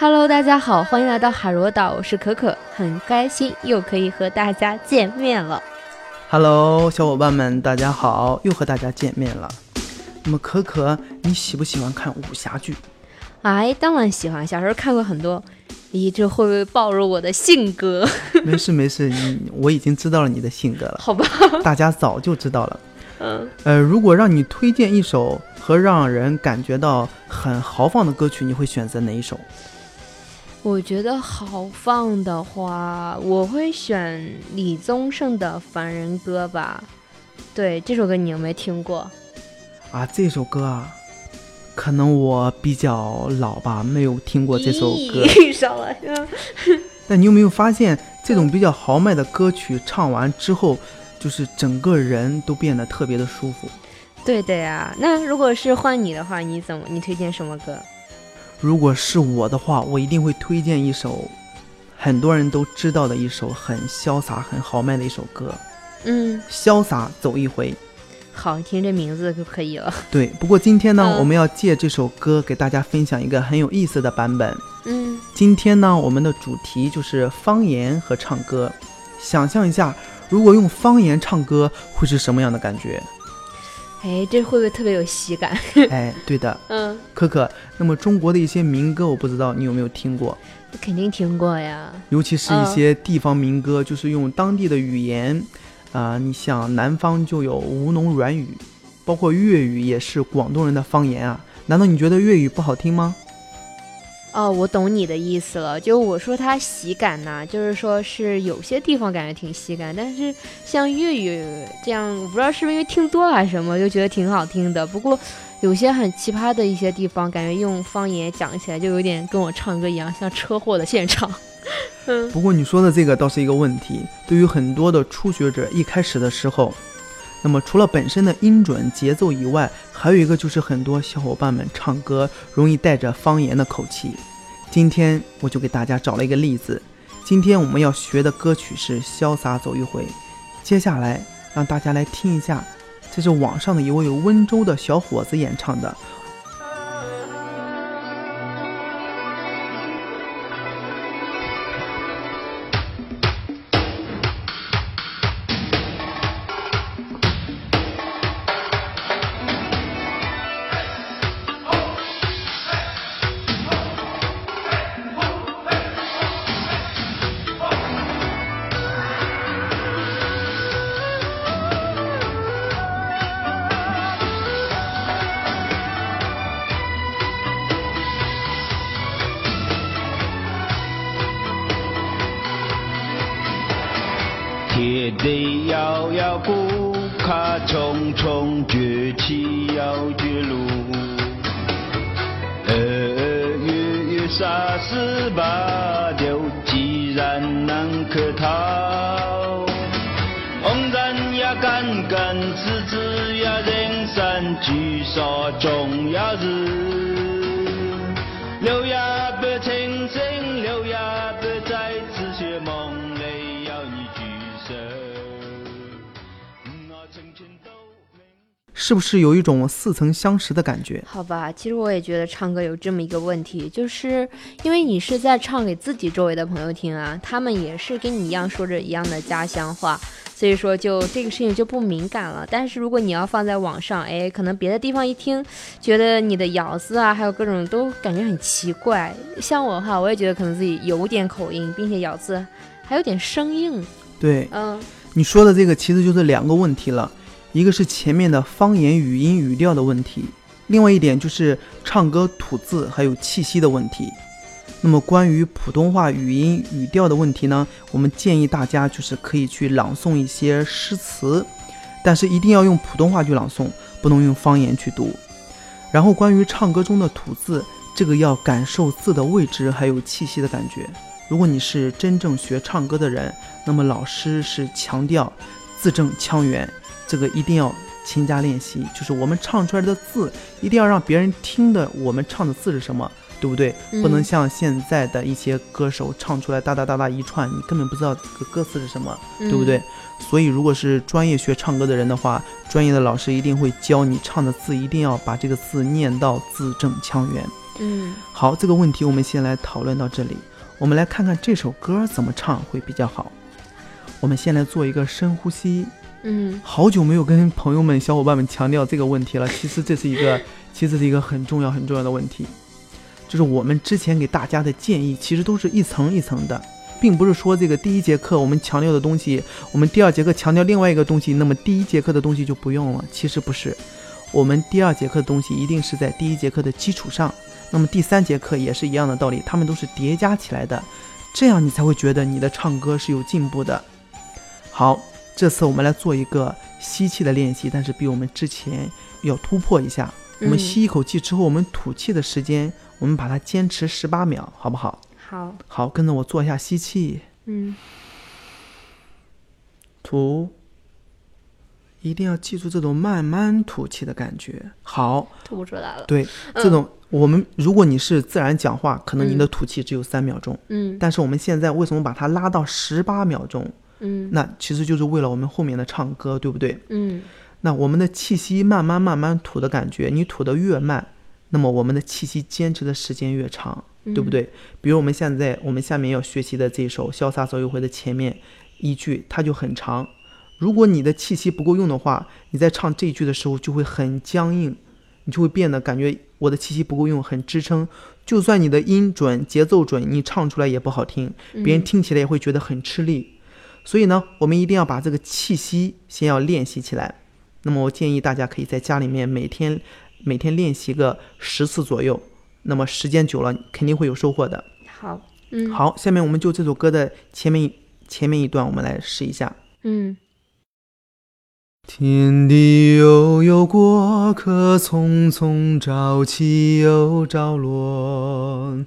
Hello，大家好，欢迎来到海螺岛，我是可可，很开心又可以和大家见面了。Hello，小伙伴们，大家好，又和大家见面了。那么可可，你喜不喜欢看武侠剧？哎，当然喜欢，小时候看过很多。咦，这会不会暴露我的性格？没事没事，你我已经知道了你的性格了，好吧，大家早就知道了。嗯，呃，如果让你推荐一首和让人感觉到很豪放的歌曲，你会选择哪一首？我觉得豪放的话，我会选李宗盛的《凡人歌》吧。对，这首歌你有没有听过？啊，这首歌啊，可能我比较老吧，没有听过这首歌。咦少了。但你有没有发现，这种比较豪迈的歌曲唱完之后，就是整个人都变得特别的舒服。对的呀。那如果是换你的话，你怎么你推荐什么歌？如果是我的话，我一定会推荐一首很多人都知道的一首很潇洒、很豪迈的一首歌，嗯，《潇洒走一回》。好，听这名字就可以了。对，不过今天呢，嗯我们要借这首歌给大家分享一个很有意思的版本。嗯，今天呢，我们的主题就是方言和唱歌。想象一下，如果用方言唱歌，会是什么样的感觉？哎，这会不会特别有喜感？哎，对的，嗯，可可。那么中国的一些民歌，我不知道你有没有听过，肯定听过呀。尤其是一些地方民歌，就是用当地的语言。啊、你像南方就有吴侬软语，包括粤语也是广东人的方言啊。难道你觉得粤语不好听吗？哦，我懂你的意思了。就我说它喜感呐、就是说是有些地方感觉挺喜感，但是像粤语这样，我不知道是不是因为听多了还是什么，就觉得挺好听的。不过有些很奇葩的一些地方，感觉用方言讲起来就有点跟我唱歌一样，像车祸的现场。不过你说的这个倒是一个问题，对于很多的初学者，一开始的时候，那么除了本身的音准、节奏以外，还有一个就是很多小伙伴们唱歌容易带着方言的口气。今天我就给大家找了一个例子，今天我们要学的歌曲是《潇洒走一回》，接下来让大家来听一下，这是网上的一位温州的小伙子演唱的。杀十八九，既然难可逃。红尘呀，干干，枝枝呀，人山聚散终要日。是不是有一种似曾相识的感觉？好吧，其实我也觉得唱歌有这么一个问题，就是因为你是在唱给自己周围的朋友听啊，他们也是跟你一样说着一样的家乡话，所以说就这个事情就不敏感了。但是如果你要放在网上，哎，可能别的地方一听，觉得你的咬字啊，还有各种都感觉很奇怪。像我的话，我也觉得可能自己有点口音，并且咬字还有点生硬。对，嗯，你说的这个其实就是两个问题了，一个是前面的方言语音语调的问题，另外一点就是唱歌吐字还有气息的问题。那么关于普通话语音语调的问题呢，我们建议大家就是可以去朗诵一些诗词，但是一定要用普通话去朗诵，不能用方言去读。然后关于唱歌中的吐字，这个要感受字的位置还有气息的感觉。如果你是真正学唱歌的人，那么老师是强调字正腔圆，这个一定要勤加练习。就是我们唱出来的字，一定要让别人听的我们唱的字是什么，对不对？嗯不能像现在的一些歌手唱出来哒哒哒哒一串，你根本不知道这个歌词是什么，对不对？所以如果是专业学唱歌的人的话，专业的老师一定会教你唱的字，一定要把这个字念到字正腔圆。嗯好，这个问题我们先来讨论到这里。我们来看看这首歌怎么唱会比较好。我们先来做一个深呼吸。嗯好久没有跟朋友们、小伙伴们强调这个问题了。其实这是一个，其实是一个很重要、很重要的问题。就是我们之前给大家的建议，其实都是一层一层的，并不是说这个第一节课我们强调的东西，我们第二节课强调另外一个东西，那么第一节课的东西就不用了。其实不是，我们第二节课的东西一定是在第一节课的基础上，那么第三节课也是一样的道理，它们都是叠加起来的，这样你才会觉得你的唱歌是有进步的。好，这次我们来做一个吸气的练习，但是比我们之前要突破一下。我们嗯吸一口气之后，我们吐气的时间，我们把它坚持十八秒，好不好？好，好，跟着我做一下吸气，嗯吐，一定要记住这种慢慢吐气的感觉。好，吐不出来了。对，这种我们如果你是自然讲话，可能你的嗯吐气只有三秒钟，嗯但是我们现在为什么把它拉到十八秒钟？嗯那其实就是为了我们后面的唱歌，对不对？嗯那我们的气息慢慢慢慢吐的感觉，你吐得越慢，那么我们的气息坚持的时间越长，嗯对不对？比如我们现在我们下面要学习的这首《潇洒走一回》的前面一句，它就很长。如果你的气息不够用的话，你在唱这一句的时候就会很僵硬，你就会变得感觉我的气息不够用，很支撑。就算你的音准、节奏准，你唱出来也不好听，别人听起来也会觉得很吃力。所以呢，我们一定要把这个气息先要练习起来。那么我建议大家可以在家里面每天每天练习个十次左右，那么时间久了肯定会有收获的。好，嗯好，下面我们就这首歌的前面前面一段，我们来试一下。嗯天地悠悠，过客匆匆，朝起又朝落。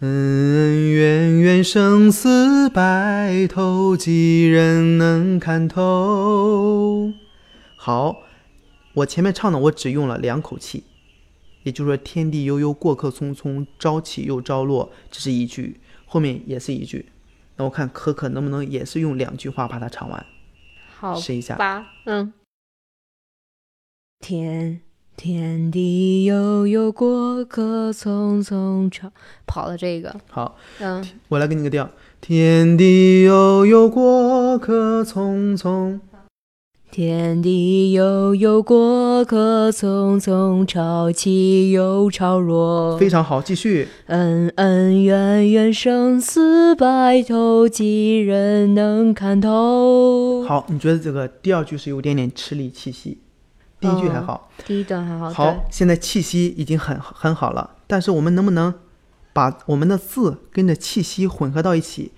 恩恩怨怨，生死白头，几人能看透？好，我前面唱的我只用了两口气，也就是说“天地悠悠，过客匆匆，朝起又朝落”，这是一句，后面也是一句。那我看可可能不能也是用两句话把它唱完，好试一下。吧，嗯。天天地悠悠，过客匆匆朝，跑了这个，好，嗯我来给你个调。天地悠悠，过客匆匆。天地悠悠，过客匆匆，潮起又潮落。非常好，继续。恩恩怨怨，生死白头，几人能看透？，好，你觉得这个第二句是有点点吃力气息，第一句还好。第一段还好。好，现在气息已经很很好了，但是我们能不能把我们的字跟着气息混合到一起？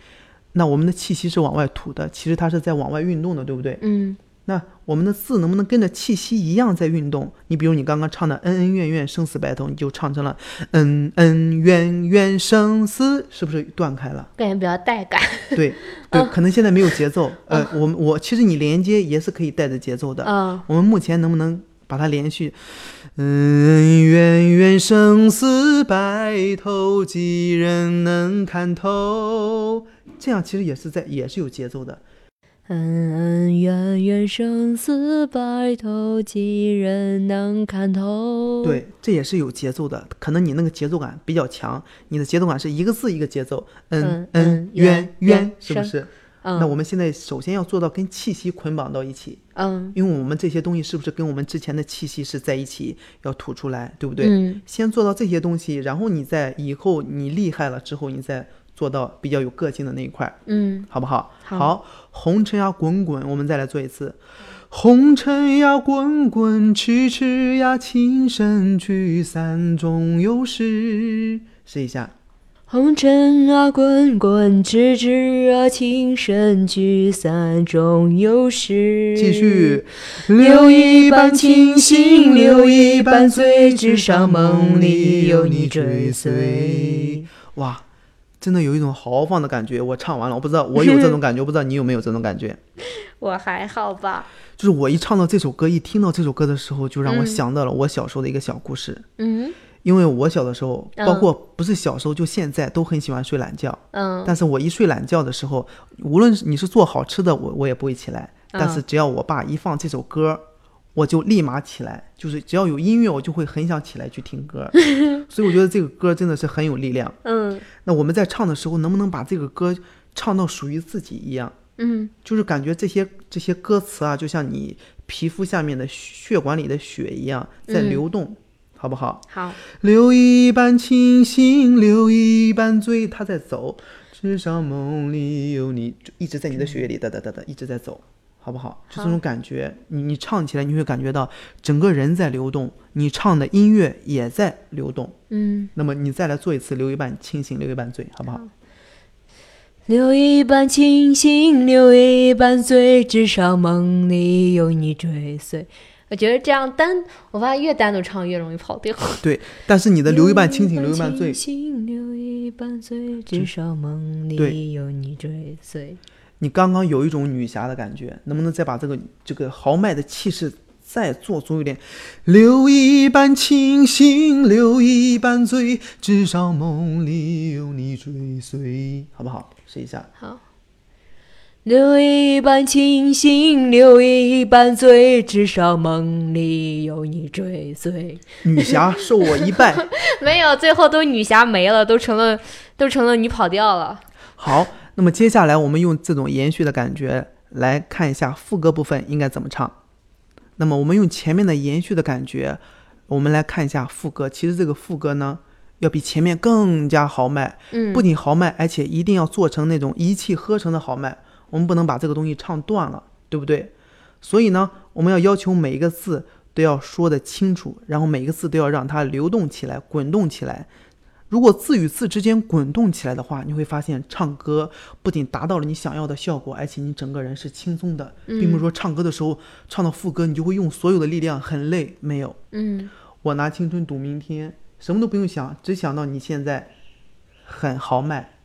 那我们的气息是往外吐的，其实它是在往外运动的，对不对？对，嗯那我们的字能不能跟着气息一样在运动？你比如你刚刚唱的恩恩怨怨生死白头，你就唱成了恩恩怨怨生死，是不是断开了？感觉比较带感。对对，可能现在没有节奏。呃，我们我其实你连接也是可以带着节奏的。嗯我们目前能不能把它连续？恩恩怨怨生死白头，几人能看透？这样其实也是在也是有节奏的。恩恩怨怨，生死白头，几人能看透？，对，这也是有节奏的。可能你那个节奏感比较强，你的节奏感是一个字一个节奏，嗯嗯嗯嗯冤冤冤冤，生是不是？嗯，那我们现在首先要做到跟气息捆绑到一起，嗯因为我们这些东西是不是跟我们之前的气息是在一起，要吐出来，对不对？嗯先做到这些东西，然后你再以后你厉害了之后，你再做到比较有个性的那一块，嗯好不好？好红尘呀滚滚，我们再来做一次。红尘呀滚滚，痴痴呀情深聚散终有时。试一下，红尘啊滚滚，痴痴啊情深聚散终有时。继续。留一半清醒，留一半醉，至少梦里有你追随。哇，真的有一种豪放的感觉。我唱完了，我不知道我有这种感觉，我不知道你有没有这种感觉。我还好吧？就是我一唱到这首歌，一听到这首歌的时候，就让我嗯想到了我小时候的一个小故事。嗯因为我小的时候，嗯包括不是小时候，就现在都很喜欢睡懒觉。嗯但是我一睡懒觉的时候，无论是你是做好吃的，我我也不会起来。但是只要我爸一放这首歌，我就立马起来，就是只要有音乐，我就会很想起来去听歌。所以我觉得这个歌真的是很有力量。嗯那我们在唱的时候，能不能把这个歌唱到属于自己一样？嗯就是感觉这些这些歌词啊，就像你皮肤下面的血管里的血一样在嗯流动，好不好？好，留一半清醒，留一半醉，他在走，至少梦里有你，就一直在你的血液里哒哒哒哒一直在走，好不好？就这种感觉，你你唱起来，你会感觉到整个人在流动，你唱的音乐也在流动。嗯。那么你再来做一次，留一半清醒，留一半醉，好不好？留一半清醒，留一半醉，至少梦里有你追随。我觉得这样单，我发现越单独唱越容易跑调。对，但是你的留一半清醒，留一半醉清，醒，留一半醉，至少梦里有你追随。你刚刚有一种女侠的感觉，能不能再把这个这个豪迈的气势再做足一点？留一半清醒，留一半醉，至少梦里有你追随，好不好？试一下。好，留一半清醒，留一半醉，至少梦里有你追随。女侠受我一拜。没有，最后都女侠没了，都成了都成了女跑调了。好，那么接下来我们用这种延续的感觉来看一下副歌部分应该怎么唱。那么我们用前面的延续的感觉，我们来看一下副歌。其实这个副歌呢，要比前面更加豪迈，嗯，不仅豪迈，而且一定要做成那种一气呵成的豪迈。我们不能把这个东西唱断了，对不对？所以呢，我们要要求每一个字都要说得清楚，然后每一个字都要让它流动起来、滚动起来。如果字与字之间滚动起来的话，你会发现唱歌不仅达到了你想要的效果，而且你整个人是轻松的，并不是说唱歌的时候唱到副歌你就会用所有的力量，很累。没有，嗯我拿青春赌明天，什么都不用想，只想到你现在很豪迈，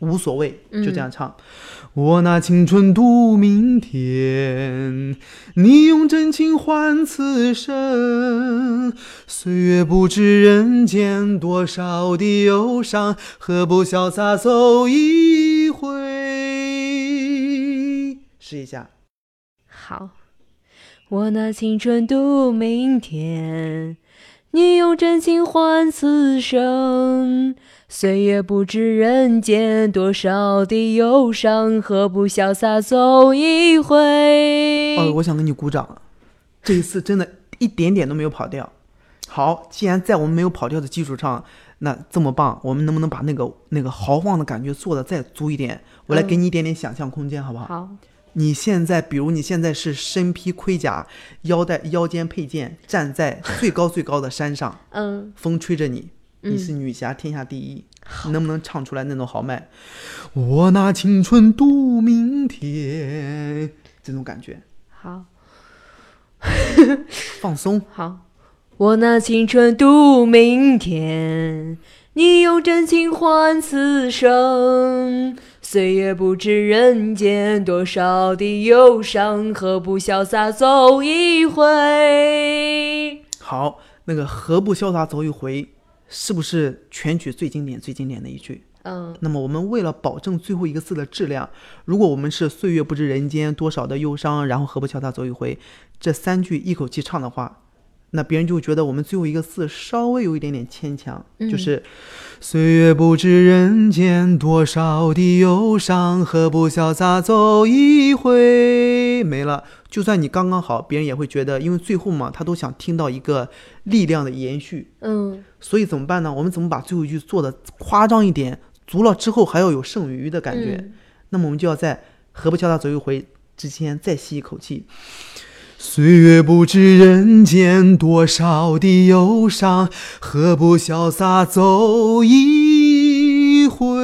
无所谓，就这样唱。我拿青春赌明天，你用真情换此生。岁月不知人间多少的忧伤，何不潇洒走一回？试一下。好，我拿青春赌明天，你用真情换此生。岁月不知人间多少的忧伤，何不潇洒走一回？哦，我想给你鼓掌了，这一次真的一点点都没有跑调。好，既然在我们没有跑调的基础上，那这么棒，我们能不能把那个那个豪放的感觉做的再足一点？我来给你一点点想象空间，好不好？好，你现在，比如你现在是身披盔甲，腰带腰间佩剑，站在最高最高的山上，嗯风吹着你，你是女侠，天下第一，你能不能唱出来那种豪迈？我拿青春赌明天，这种感觉，好放松。好，我拿青春赌明天，你用真情换此生。岁月不知人间多少的忧伤，何不潇洒走一回？好，那个何不潇洒走一回，是不是全曲最经典、最经典的一句？嗯那么我们为了保证最后一个字的质量，如果我们是岁月不知人间多少的忧伤，然后何不潇洒走一回，这三句一口气唱的话，那别人就觉得我们最后一个字稍微有一点点牵强，就是岁月不知人间多少的忧伤，何不潇洒走一回，没了。就算你刚刚好，别人也会觉得，因为最后嘛，他都想听到一个力量的延续，嗯所以怎么办呢？我们怎么把最后一句做的夸张一点，足了之后还要有剩余的感觉？嗯那么我们就要在“何不潇洒走一回”之前再吸一口气。岁月不知人间多少的忧伤，何不潇洒走一回？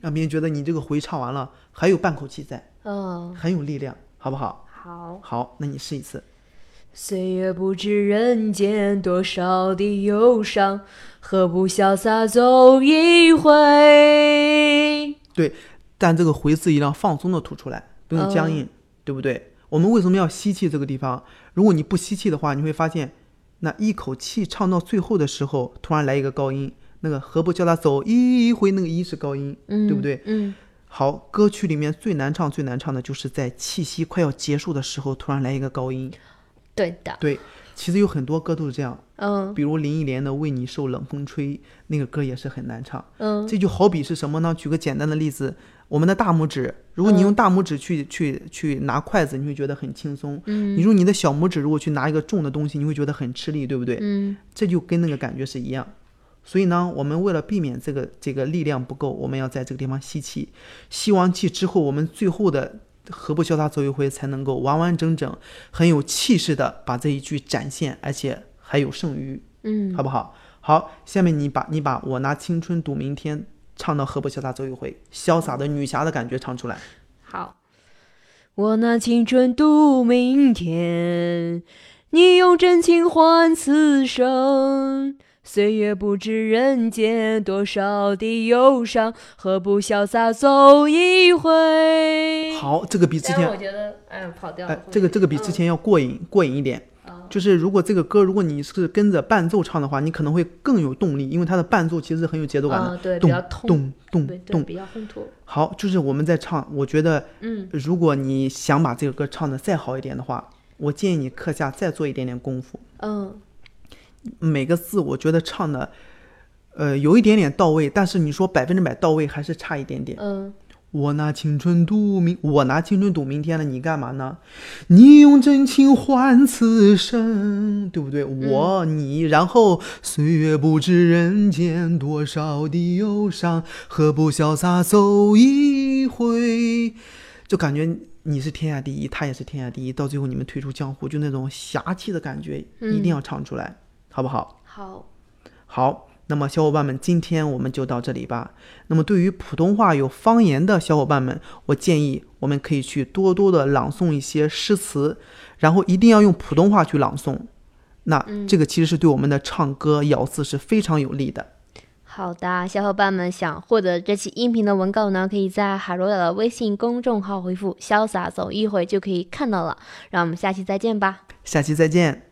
让别人觉得你这个回唱完了还有半口气在，嗯，很有力量，好不好？好。好，那你试一次。岁月不知人间多少的忧伤，何不潇洒走一回？对，但这个回字一定要放松的吐出来，不用僵硬，对不对？我们为什么要吸气这个地方？如果你不吸气的话，你会发现，那一口气唱到最后的时候，突然来一个高音，那个何不叫他走一回，那个一是高音，嗯，对不对？嗯好，歌曲里面最难唱、最难唱的就是在气息快要结束的时候，突然来一个高音。对的，对，其实有很多歌都是这样，嗯比如林忆莲的《为你受冷风吹》，那个歌也是很难唱。嗯这就好比是什么呢？举个简单的例子，我们的大拇指，如果你嗯用大拇指去、去去拿筷子，你会觉得很轻松；嗯你用你的小拇指如果去拿一个重的东西，你会觉得很吃力，对不对？嗯这就跟那个感觉是一样。所以呢，我们为了避免这个这个力量不够，我们要在这个地方吸气，吸完气之后，我们最后的何不潇洒走一回才能够完完整整、很有气势的把这一句展现，而且还有剩余，嗯，好不好？好，下面你把你把我拿青春赌明天唱到何不潇洒走一回，潇洒的女侠的感觉唱出来。好。我拿青春赌明天，你用真情换此生。岁月不知人间多少的忧伤，何不潇洒走一回？好，这个比之前我，觉得，哎，跑调了。哎，这个这个比之前要过瘾过瘾一点。就是如果这个歌，如果你是跟着伴奏唱的话，你可能会更有动力，因为它的伴奏其实是很有节奏感的，啊，对，比咚较痛，咚咚咚。比较烘托。好，就是我们在唱，我觉得嗯如果你想把这个歌唱的再好一点的话，我建议你课下再做一点点功夫，嗯每个字我觉得唱的，呃，有一点点到位，但是你说百分之百到位还是差一点点。嗯我拿青春赌明，我拿青春赌明天了，你干嘛呢？你用真情换此生，对不对？我你，然后岁月不知人间多少的忧伤，何不潇洒走一回？就感觉你是天下第一，他也是天下第一，到最后你们退出江湖，就那种侠气的感觉，一定要唱出来，好不好？好，好，那么小伙伴们，今天我们就到这里吧。那么对于普通话有方言的小伙伴们，我建议我们可以去多多的朗诵一些诗词，然后一定要用普通话去朗诵。那这个其实是对我们的唱歌咬字是非常有利的。好的，小伙伴们想获得这期音频的文稿呢，可以在海螺岛的微信公众号回复“潇洒走一回”就可以看到了。让我们下期再见吧。下期再见。